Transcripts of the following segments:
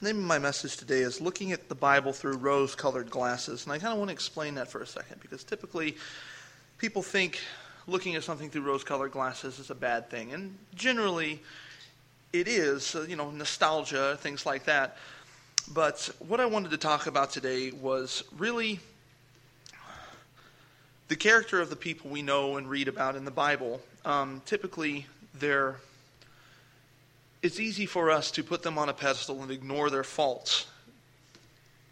The name of my message today is Looking at the Bible Through Rose Colored Glasses. And I kind of want to explain that for a second because typically people think looking at something through rose colored glasses is a bad thing. And generally it is, you know, nostalgia, things like that. But what I wanted to talk about today was really the character of the people we know and read about in the Bible. Um, typically, they're it's easy for us to put them on a pedestal and ignore their faults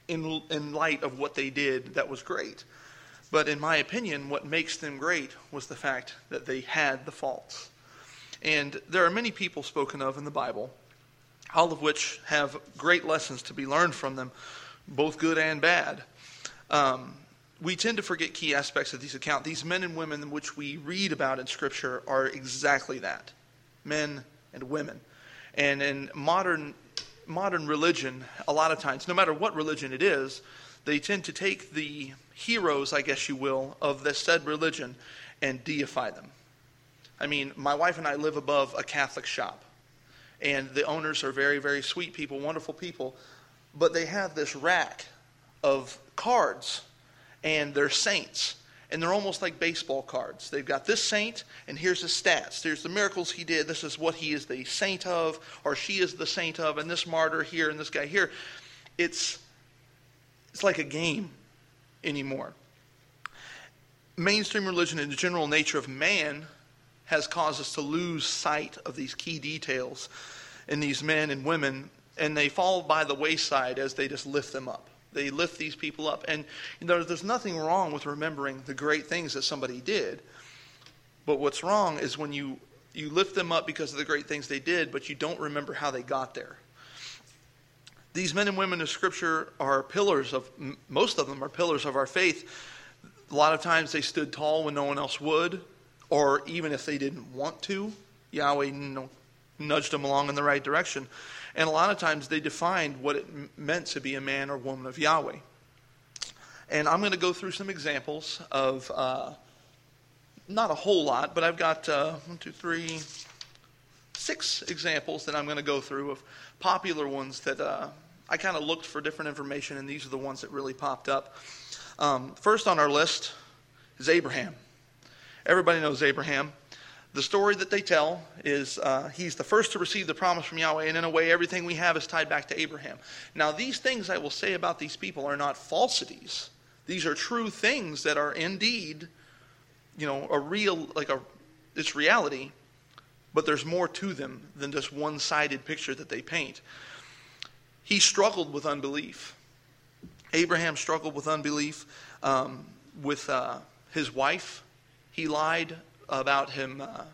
in, in light of what they did that was great. But in my opinion, what makes them great was the fact that they had the faults. And there are many people spoken of in the Bible, all of which have great lessons to be learned from them, both good and bad. Um, we tend to forget key aspects of these accounts. These men and women which we read about in Scripture are exactly that men and women. And in modern modern religion, a lot of times, no matter what religion it is, they tend to take the heroes, I guess you will, of the said religion and deify them. I mean, my wife and I live above a Catholic shop, and the owners are very, very sweet people, wonderful people, but they have this rack of cards, and they're saints and they're almost like baseball cards. They've got this saint, and here's his stats. There's the miracles he did. This is what he is the saint of, or she is the saint of, and this martyr here, and this guy here. It's, it's like a game anymore. Mainstream religion and the general nature of man has caused us to lose sight of these key details in these men and women, and they fall by the wayside as they just lift them up they lift these people up. And you know, there's nothing wrong with remembering the great things that somebody did. But what's wrong is when you, you lift them up because of the great things they did, but you don't remember how they got there. These men and women of Scripture are pillars of, most of them are pillars of our faith. A lot of times they stood tall when no one else would, or even if they didn't want to, Yahweh know, nudged them along in the right direction. And a lot of times they defined what it meant to be a man or woman of Yahweh. And I'm going to go through some examples of, uh, not a whole lot, but I've got uh, one, two, three, six examples that I'm going to go through of popular ones that uh, I kind of looked for different information, and these are the ones that really popped up. Um, first on our list is Abraham. Everybody knows Abraham. The story that they tell is uh, he's the first to receive the promise from Yahweh, and in a way, everything we have is tied back to Abraham. Now, these things I will say about these people are not falsities. These are true things that are indeed, you know, a real, like a, it's reality, but there's more to them than just one sided picture that they paint. He struggled with unbelief. Abraham struggled with unbelief um, with uh, his wife. He lied about him, uh,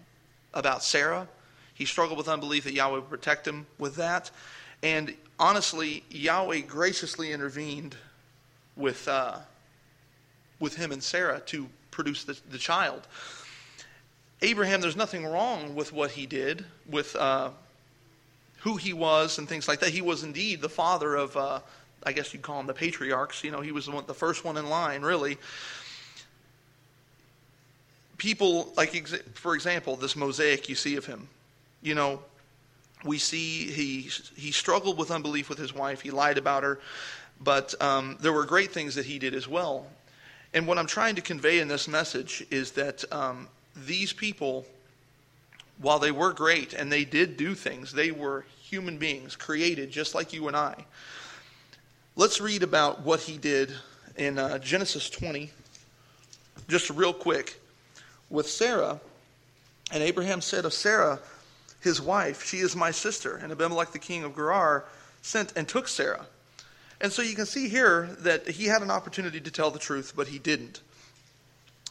about Sarah. He struggled with unbelief that Yahweh would protect him with that. And honestly, Yahweh graciously intervened with, uh, with him and Sarah to produce the, the, child. Abraham, there's nothing wrong with what he did, with uh, who he was and things like that. He was indeed the father of, uh, I guess you'd call him the patriarchs. You know, he was the, one, the first one in line, really people, like, for example, this mosaic you see of him, you know, we see he, he struggled with unbelief with his wife, he lied about her, but um, there were great things that he did as well. And what I'm trying to convey in this message is that um, these people, while they were great and they did do things, they were human beings created just like you and I. Let's read about what he did in uh, Genesis 20, just real quick with Sarah. And Abraham said of Sarah, his wife, She is my sister. And Abimelech, the king of Gerar, sent and took Sarah. And so you can see here that he had an opportunity to tell the truth, but he didn't.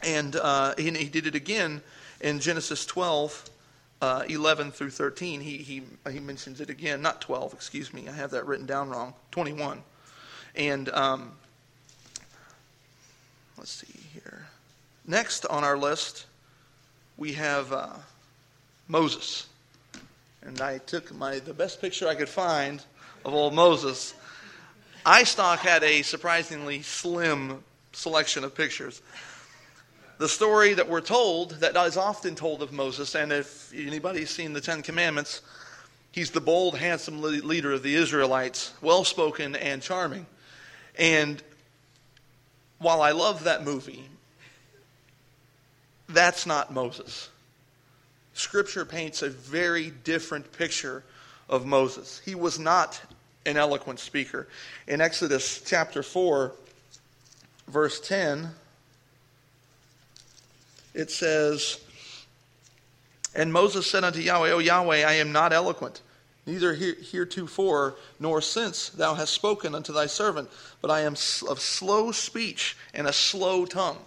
And uh, he, did it again in Genesis 12, uh, 11 through 13. He, he, he mentions it again, not 12, excuse me. I have that written down wrong. 21. And um, let's see here. Next on our list we have uh, Moses. And I took my the best picture I could find of old Moses. iStock had a surprisingly slim selection of pictures. The story that we're told, that is often told of Moses, and if anybody's seen the Ten Commandments, He's the bold, handsome leader of the Israelites, well spoken and charming. And while I love that movie, that's not Moses. Scripture paints a very different picture of Moses. He was not an eloquent speaker. In Exodus chapter 4, verse 10, it says, And Moses said unto Yahweh, O Yahweh, I am not eloquent, neither heretofore nor since thou hast spoken unto thy servant, but I am of slow speech and a slow tongue.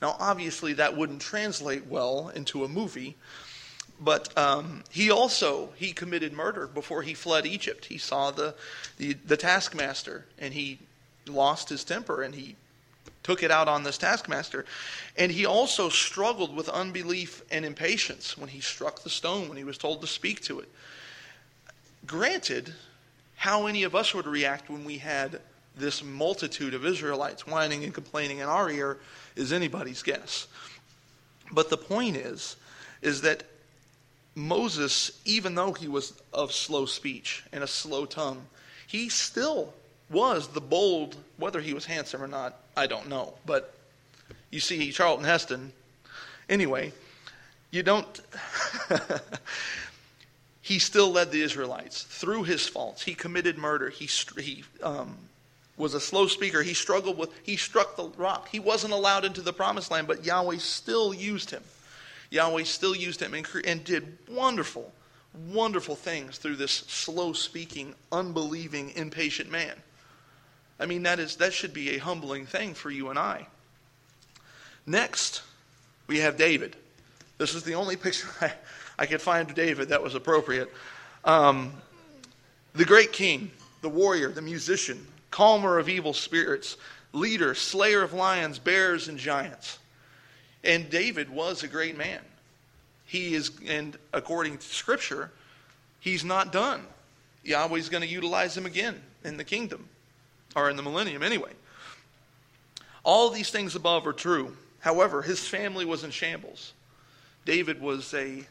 Now, obviously, that wouldn't translate well into a movie, but um, he also he committed murder before he fled Egypt. He saw the, the the taskmaster and he lost his temper and he took it out on this taskmaster. And he also struggled with unbelief and impatience when he struck the stone, when he was told to speak to it. Granted, how any of us would react when we had this multitude of Israelites whining and complaining in our ear is anybody's guess. But the point is, is that Moses, even though he was of slow speech and a slow tongue, he still was the bold, whether he was handsome or not, I don't know. But you see, Charlton Heston, anyway, you don't. he still led the Israelites through his faults. He committed murder. He, he um, was a slow speaker. He struggled with, he struck the rock. He wasn't allowed into the promised land, but Yahweh still used him. Yahweh still used him and, and did wonderful, wonderful things through this slow speaking, unbelieving, impatient man. I mean, that, is, that should be a humbling thing for you and I. Next, we have David. This is the only picture I, I could find of David that was appropriate. Um, the great king, the warrior, the musician, calmer of evil spirits, leader, slayer of lions, bears, and giants. And David was a great man. He is, and according to Scripture, he's not done. Yahweh's going to utilize him again in the kingdom or in the millennium anyway. All these things above are true. However, his family was in shambles. David was a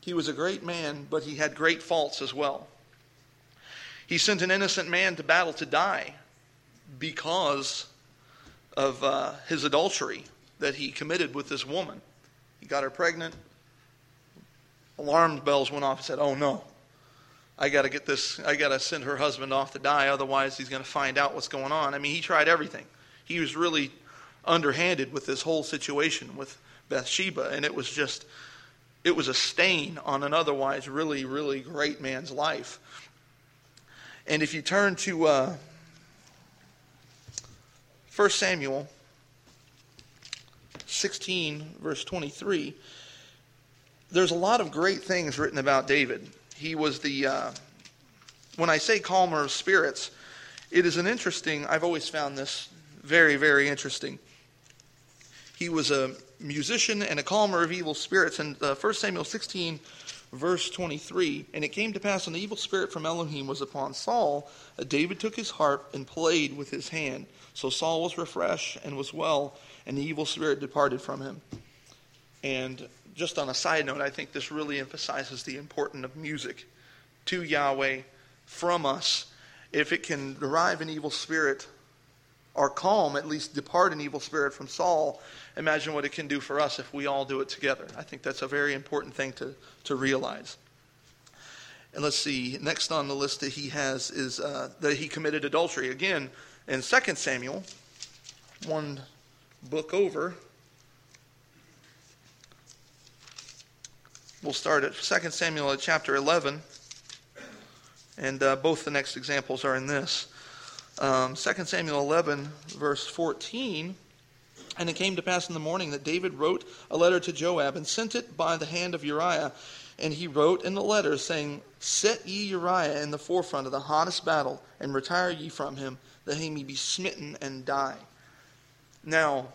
he was a great man, but he had great faults as well. He sent an innocent man to battle to die because of uh, his adultery that he committed with this woman. He got her pregnant. Alarm bells went off and said, Oh no, I got to get this, I got to send her husband off to die, otherwise he's going to find out what's going on. I mean, he tried everything. He was really underhanded with this whole situation with Bathsheba, and it was just, it was a stain on an otherwise really, really great man's life. And if you turn to uh, 1 Samuel 16, verse 23, there's a lot of great things written about David he was the, uh, when I say calmer of spirits, it is an interesting, I've always found this very, very interesting. He was a musician and a calmer of evil spirits. And uh, 1 Samuel 16, verse 23 And it came to pass when the evil spirit from Elohim was upon Saul, David took his harp and played with his hand. So Saul was refreshed and was well, and the evil spirit departed from him. And just on a side note, I think this really emphasizes the importance of music to Yahweh from us. If it can derive an evil spirit or calm, at least depart an evil spirit from Saul, imagine what it can do for us if we all do it together. I think that's a very important thing to, to realize. And let's see, next on the list that he has is uh, that he committed adultery. Again, in 2 Samuel, one book over, We'll start at 2 Samuel chapter 11, and uh, both the next examples are in this. Um, 2 Samuel 11, verse 14. And it came to pass in the morning that David wrote a letter to Joab and sent it by the hand of Uriah. And he wrote in the letter, saying, Set ye Uriah in the forefront of the hottest battle, and retire ye from him, that he may be smitten and die. Now,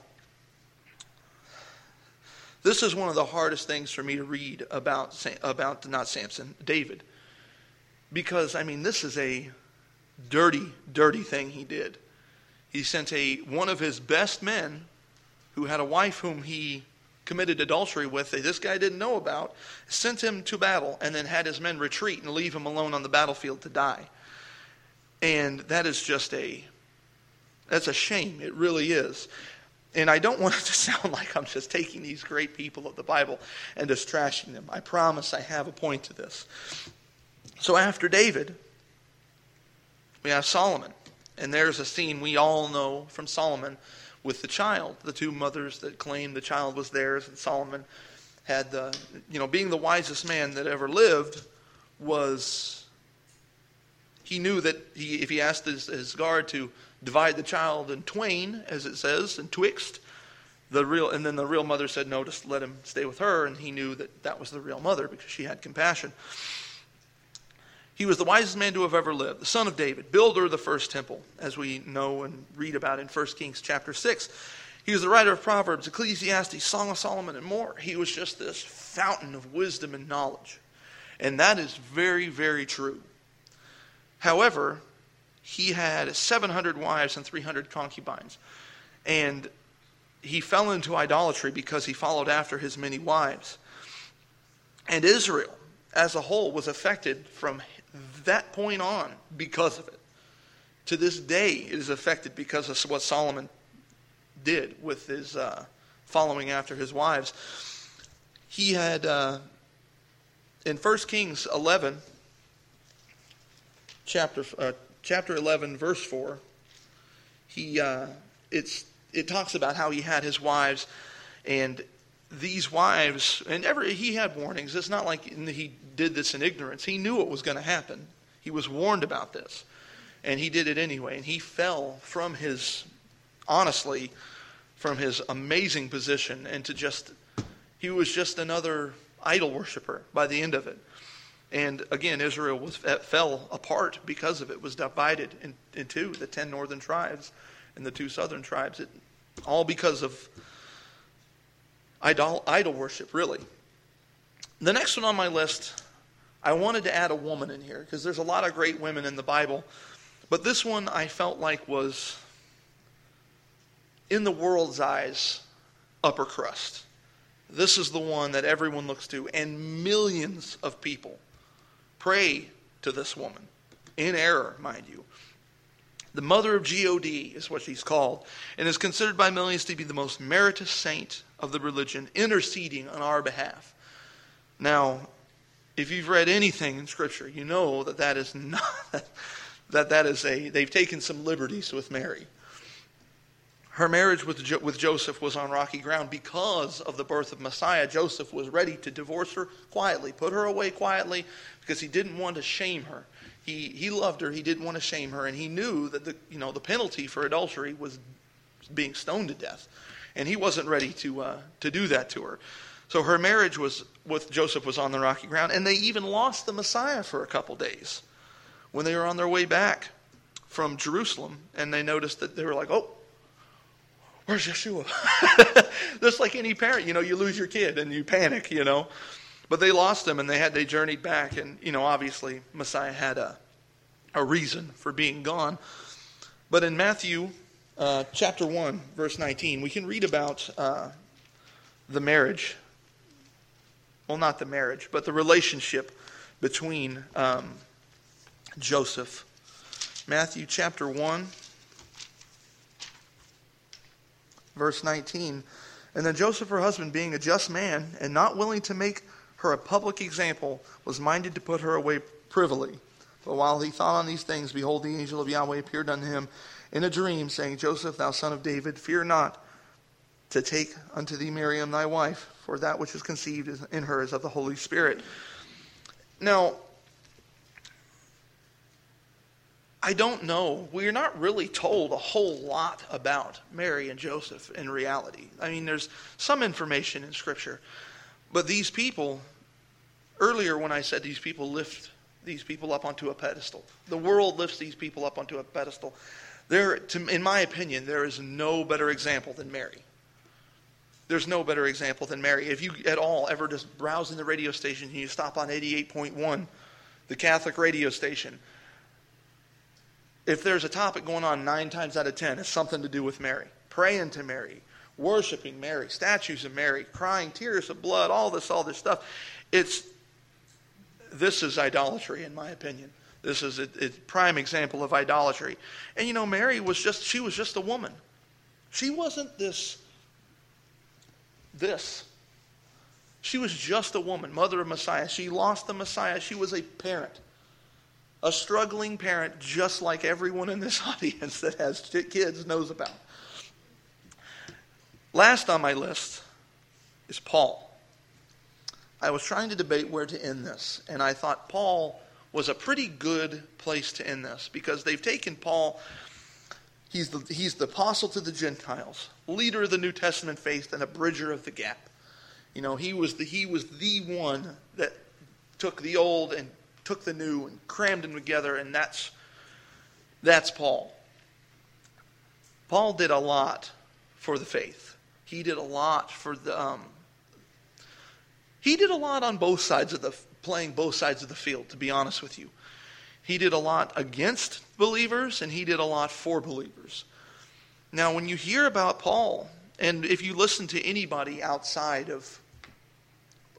this is one of the hardest things for me to read about, about not Samson, David. Because, I mean, this is a dirty, dirty thing he did. He sent a, one of his best men who had a wife whom he committed adultery with, that this guy didn't know about, sent him to battle, and then had his men retreat and leave him alone on the battlefield to die. And that is just a that's a shame. It really is. And I don't want it to sound like I'm just taking these great people of the Bible and just trashing them. I promise I have a point to this. So after David, we have Solomon. And there's a scene we all know from Solomon with the child, the two mothers that claimed the child was theirs, and Solomon had the, you know, being the wisest man that ever lived, was he knew that he, if he asked his, his guard to divide the child in twain, as it says, and twixt, the real, and then the real mother said no, just let him stay with her, and he knew that that was the real mother because she had compassion. He was the wisest man to have ever lived, the son of David, builder of the first temple, as we know and read about in 1 Kings chapter 6. He was the writer of Proverbs, Ecclesiastes, Song of Solomon, and more. He was just this fountain of wisdom and knowledge. And that is very, very true. However, he had 700 wives and 300 concubines. And he fell into idolatry because he followed after his many wives. And Israel, as a whole, was affected from that point on because of it. To this day, it is affected because of what Solomon did with his uh, following after his wives. He had, uh, in 1 Kings 11, chapter, uh, chapter 11, verse 4, he, uh, it's, it talks about how he had his wives and these wives, and every, he had warnings. It's not like he did this in ignorance. He knew what was going to happen. He was warned about this. And he did it anyway. And he fell from his, honestly, from his amazing position into just, he was just another idol worshiper by the end of it. And again, Israel was, fell apart because of it, was divided in, in the ten northern tribes and the two southern tribes. It, all because of idol, idol worship, really. The next one on my list, I wanted to add a woman in here because there's a lot of great women in the Bible. But this one I felt like was, in the world's eyes, upper crust. This is the one that everyone looks to, and millions of people pray to this woman, in error, mind you. The mother of God is what she's called, and is considered by millions to be the most meritorious saint of the religion, interceding on our behalf. Now, if you've read anything in Scripture, you know that that is not that that is a they've taken some liberties with Mary. Her marriage with, jo- with Joseph was on rocky ground because of the birth of Messiah. Joseph was ready to divorce her quietly, put her away quietly, because he didn't want to shame her. He, he loved her. He didn't want to shame her. And he knew that the, you know, the penalty for adultery was being stoned to death. And he wasn't ready to, uh, to do that to her. So her marriage was, with Joseph was on the rocky ground. And they even lost the Messiah for a couple days when they were on their way back from Jerusalem. And they noticed that they were like, oh, where's Yeshua? Just like any parent, you know, you lose your kid and you panic, you know. But they lost him and they had they journeyed back and you know obviously Messiah had a a reason for being gone. But in Matthew uh, chapter 1 verse 19 we can read about uh, the marriage well not the marriage but the relationship between um, Joseph. Matthew chapter 1 verse 19 and then Joseph her husband being a just man and not willing to make her a public example, was minded to put her away privily. But while he thought on these things, behold, the angel of Yahweh appeared unto him in a dream, saying, Joseph, thou son of David, fear not to take unto thee Miriam thy wife, for that which is conceived in her is of the Holy Spirit. Now, I don't know. We're not really told a whole lot about Mary and Joseph in reality. I mean, there's some information in Scripture. But these people, earlier when I said these people lift these people up onto a pedestal, the world lifts these people up onto a pedestal. There, to, in my opinion, there is no better example than Mary. There's no better example than Mary. If you at all ever just browse in the radio station and you stop on 88.1, the Catholic radio station, if there's a topic going on nine times out of ten, it's something to do with Mary. Praying to Mary, worshiping Mary, statues of Mary, crying tears of blood, all this, all this stuff. It's this is idolatry, in my opinion. This is a, a prime example of idolatry. And you know, Mary was just she was just a woman. She wasn't this this. She was just a woman, mother of Messiah. She lost the Messiah. She was a parent, a struggling parent, just like everyone in this audience that has kids knows about. Last on my list is Paul. I was trying to debate where to end this, and I thought Paul was a pretty good place to end this because they've taken Paul. He's the, he's the apostle to the Gentiles, leader of the New Testament faith, and a bridger of the gap. You know, he was the, he was the one that took the old and took the new and crammed them together, and that's, that's Paul. Paul did a lot for the faith. He did a lot for the. Um, he did a lot on both sides of the playing both sides of the field. To be honest with you, he did a lot against believers, and he did a lot for believers. Now, when you hear about Paul, and if you listen to anybody outside of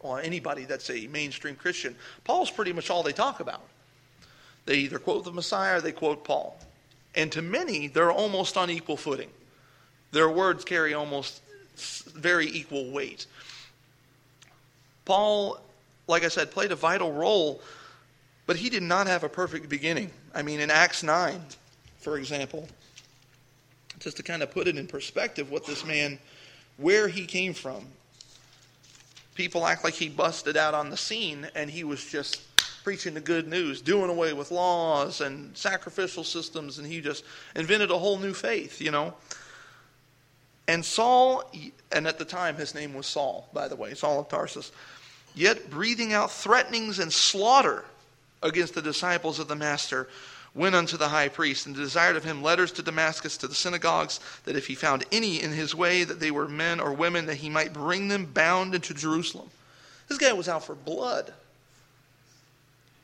or anybody that's a mainstream Christian, Paul's pretty much all they talk about. They either quote the Messiah or they quote Paul. And to many, they're almost on equal footing. Their words carry almost very equal weight. Paul, like I said, played a vital role, but he did not have a perfect beginning. I mean, in Acts 9, for example, just to kind of put it in perspective, what this man, where he came from. People act like he busted out on the scene and he was just preaching the good news, doing away with laws and sacrificial systems, and he just invented a whole new faith, you know. And Saul, and at the time his name was Saul, by the way, Saul of Tarsus, yet breathing out threatenings and slaughter against the disciples of the Master, went unto the high priest and desired of him letters to Damascus to the synagogues, that if he found any in his way that they were men or women, that he might bring them bound into Jerusalem. This guy was out for blood.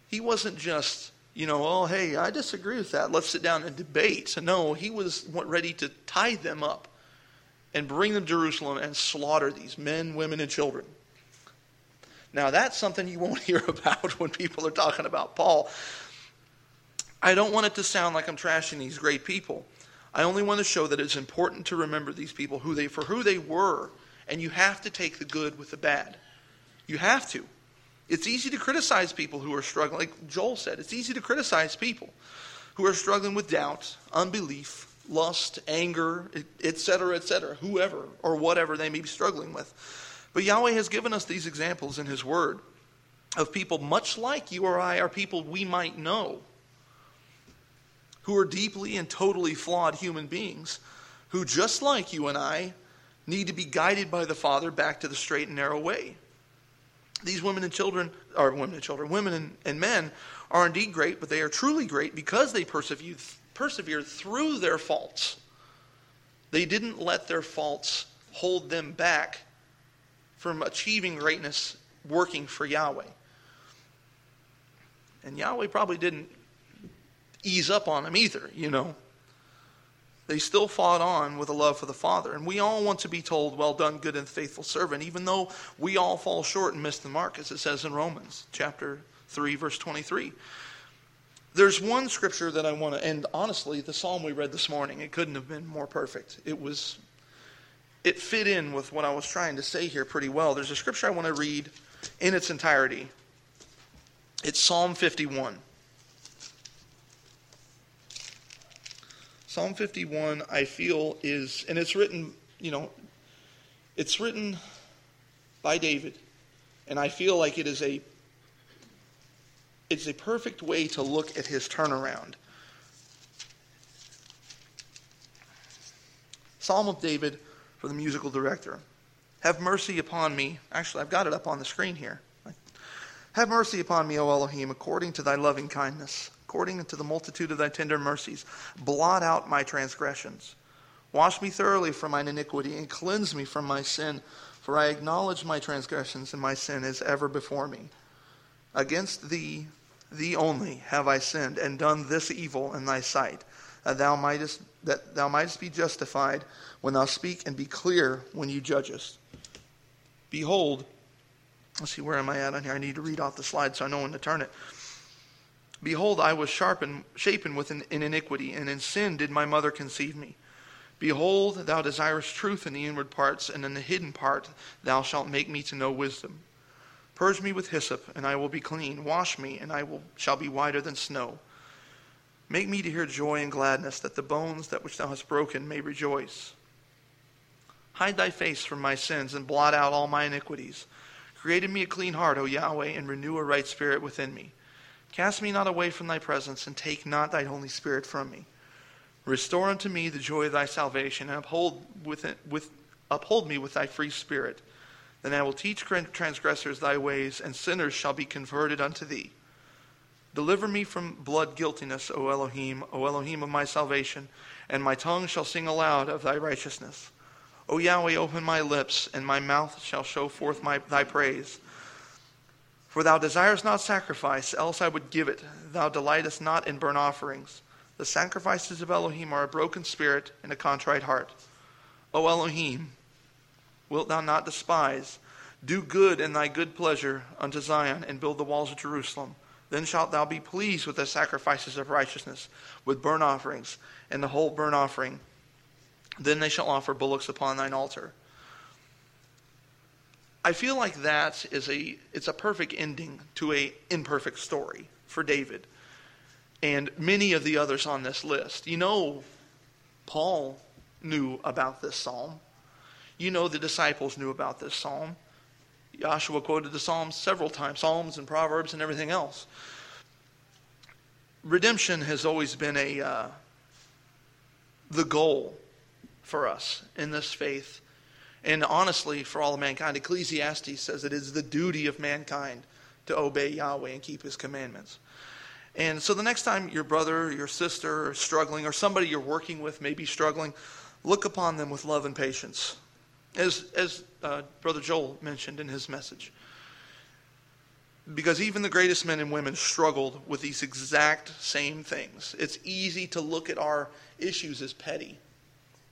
He wasn't just, you know, oh, hey, I disagree with that. Let's sit down and debate. No, he was ready to tie them up and bring them to Jerusalem and slaughter these men, women, and children. Now, that's something you won't hear about when people are talking about Paul. I don't want it to sound like I'm trashing these great people. I only want to show that it's important to remember these people who they for who they were, and you have to take the good with the bad. You have to. It's easy to criticize people who are struggling, like Joel said. It's easy to criticize people who are struggling with doubt, unbelief, lust, anger, etc., etc., whoever or whatever they may be struggling with. But Yahweh has given us these examples in His Word of people much like you or I are people we might know who are deeply and totally flawed human beings who, just like you and I, need to be guided by the Father back to the straight and narrow way. These women and children, or women and children, women and, and men are indeed great, but they are truly great because they persevered, persevered through their faults. They didn't let their faults hold them back from achieving greatness working for Yahweh. And Yahweh probably didn't ease up on them either, you know. They still fought on with a love for the Father. And we all want to be told, well done, good and faithful servant, even though we all fall short and miss the mark, as it says in Romans chapter 3, verse 23. There's one scripture that I want to, and honestly, the psalm we read this morning, it couldn't have been more perfect. It was, it fit in with what I was trying to say here pretty well. There's a scripture I want to read in its entirety. It's Psalm 51. Psalm 51, I feel, is, and it's written, you know, it's written by David, and I feel like it is a it's a perfect way to look at his turnaround. Psalm of David for the musical director. Have mercy upon me. Actually, I've got it up on the screen here. Have mercy upon me, O Elohim, according to thy loving kindness, according to the multitude of thy tender mercies. Blot out my transgressions. Wash me thoroughly from mine iniquity and cleanse me from my sin, for I acknowledge my transgressions and my sin is ever before me. Against thee thee only have I sinned and done this evil in thy sight, that thou mightest that thou mightest be justified when thou speak and be clear when you judgest. Behold, let's see, where am I at on here? I need to read off the slide so I know when to turn it. Behold, I was sharpened, shapen with an, in iniquity, and in sin did my mother conceive me. Behold, thou desirest truth in the inward parts, and in the hidden part thou shalt make me to know wisdom. Purge me with hyssop, and I will be clean. Wash me, and I will, shall be whiter than snow. Make me to hear joy and gladness, that the bones that which thou hast broken may rejoice. Hide thy face from my sins, and blot out all my iniquities. Create in me a clean heart, O Yahweh, and renew a right spirit within me. Cast me not away from thy presence, and take not thy Holy Spirit from me. Restore unto me the joy of thy salvation, and uphold, with, with, uphold me with thy free spirit. Then I will teach transgressors thy ways, and sinners shall be converted unto thee. Deliver me from blood guiltiness, O Elohim, O Elohim of my salvation, and my tongue shall sing aloud of thy righteousness. O Yahweh, open my lips, and my mouth shall show forth my, thy praise. For thou desirest not sacrifice, else I would give it. Thou delightest not in burnt offerings. The sacrifices of Elohim are a broken spirit and a contrite heart. O Elohim, wilt thou not despise? Do good in thy good pleasure unto Zion, and build the walls of Jerusalem. Then shalt thou be pleased with the sacrifices of righteousness, with burnt offerings, and the whole burnt offering. Then they shall offer bullocks upon thine altar. I feel like that is a it's a perfect ending to a imperfect story for David and many of the others on this list. You know Paul knew about this psalm. You know the disciples knew about this psalm. Yahshua quoted the Psalms several times, Psalms and Proverbs and everything else. Redemption has always been a uh, the goal for us in this faith and honestly, for all of mankind, Ecclesiastes says it is the duty of mankind to obey Yahweh and keep his commandments. And so the next time your brother, your sister are struggling, or somebody you're working with may be struggling, look upon them with love and patience. As, as uh, Brother Joel mentioned in his message. Because even the greatest men and women struggled with these exact same things. It's easy to look at our issues as petty,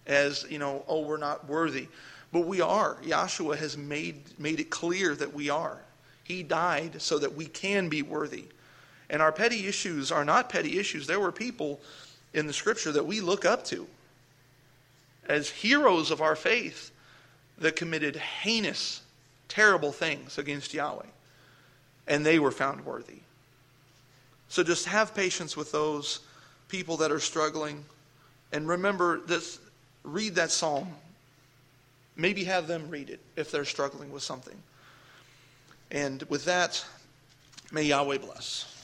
as, you know, oh, we're not worthy. But we are. Yahshua has made, made it clear that we are. He died so that we can be worthy. And our petty issues are not petty issues. There were people in the scripture that we look up to as heroes of our faith that committed heinous, terrible things against Yahweh. And they were found worthy. So just have patience with those people that are struggling. And remember this read that psalm Maybe have them read it if they're struggling with something. And with that, may Yahweh bless.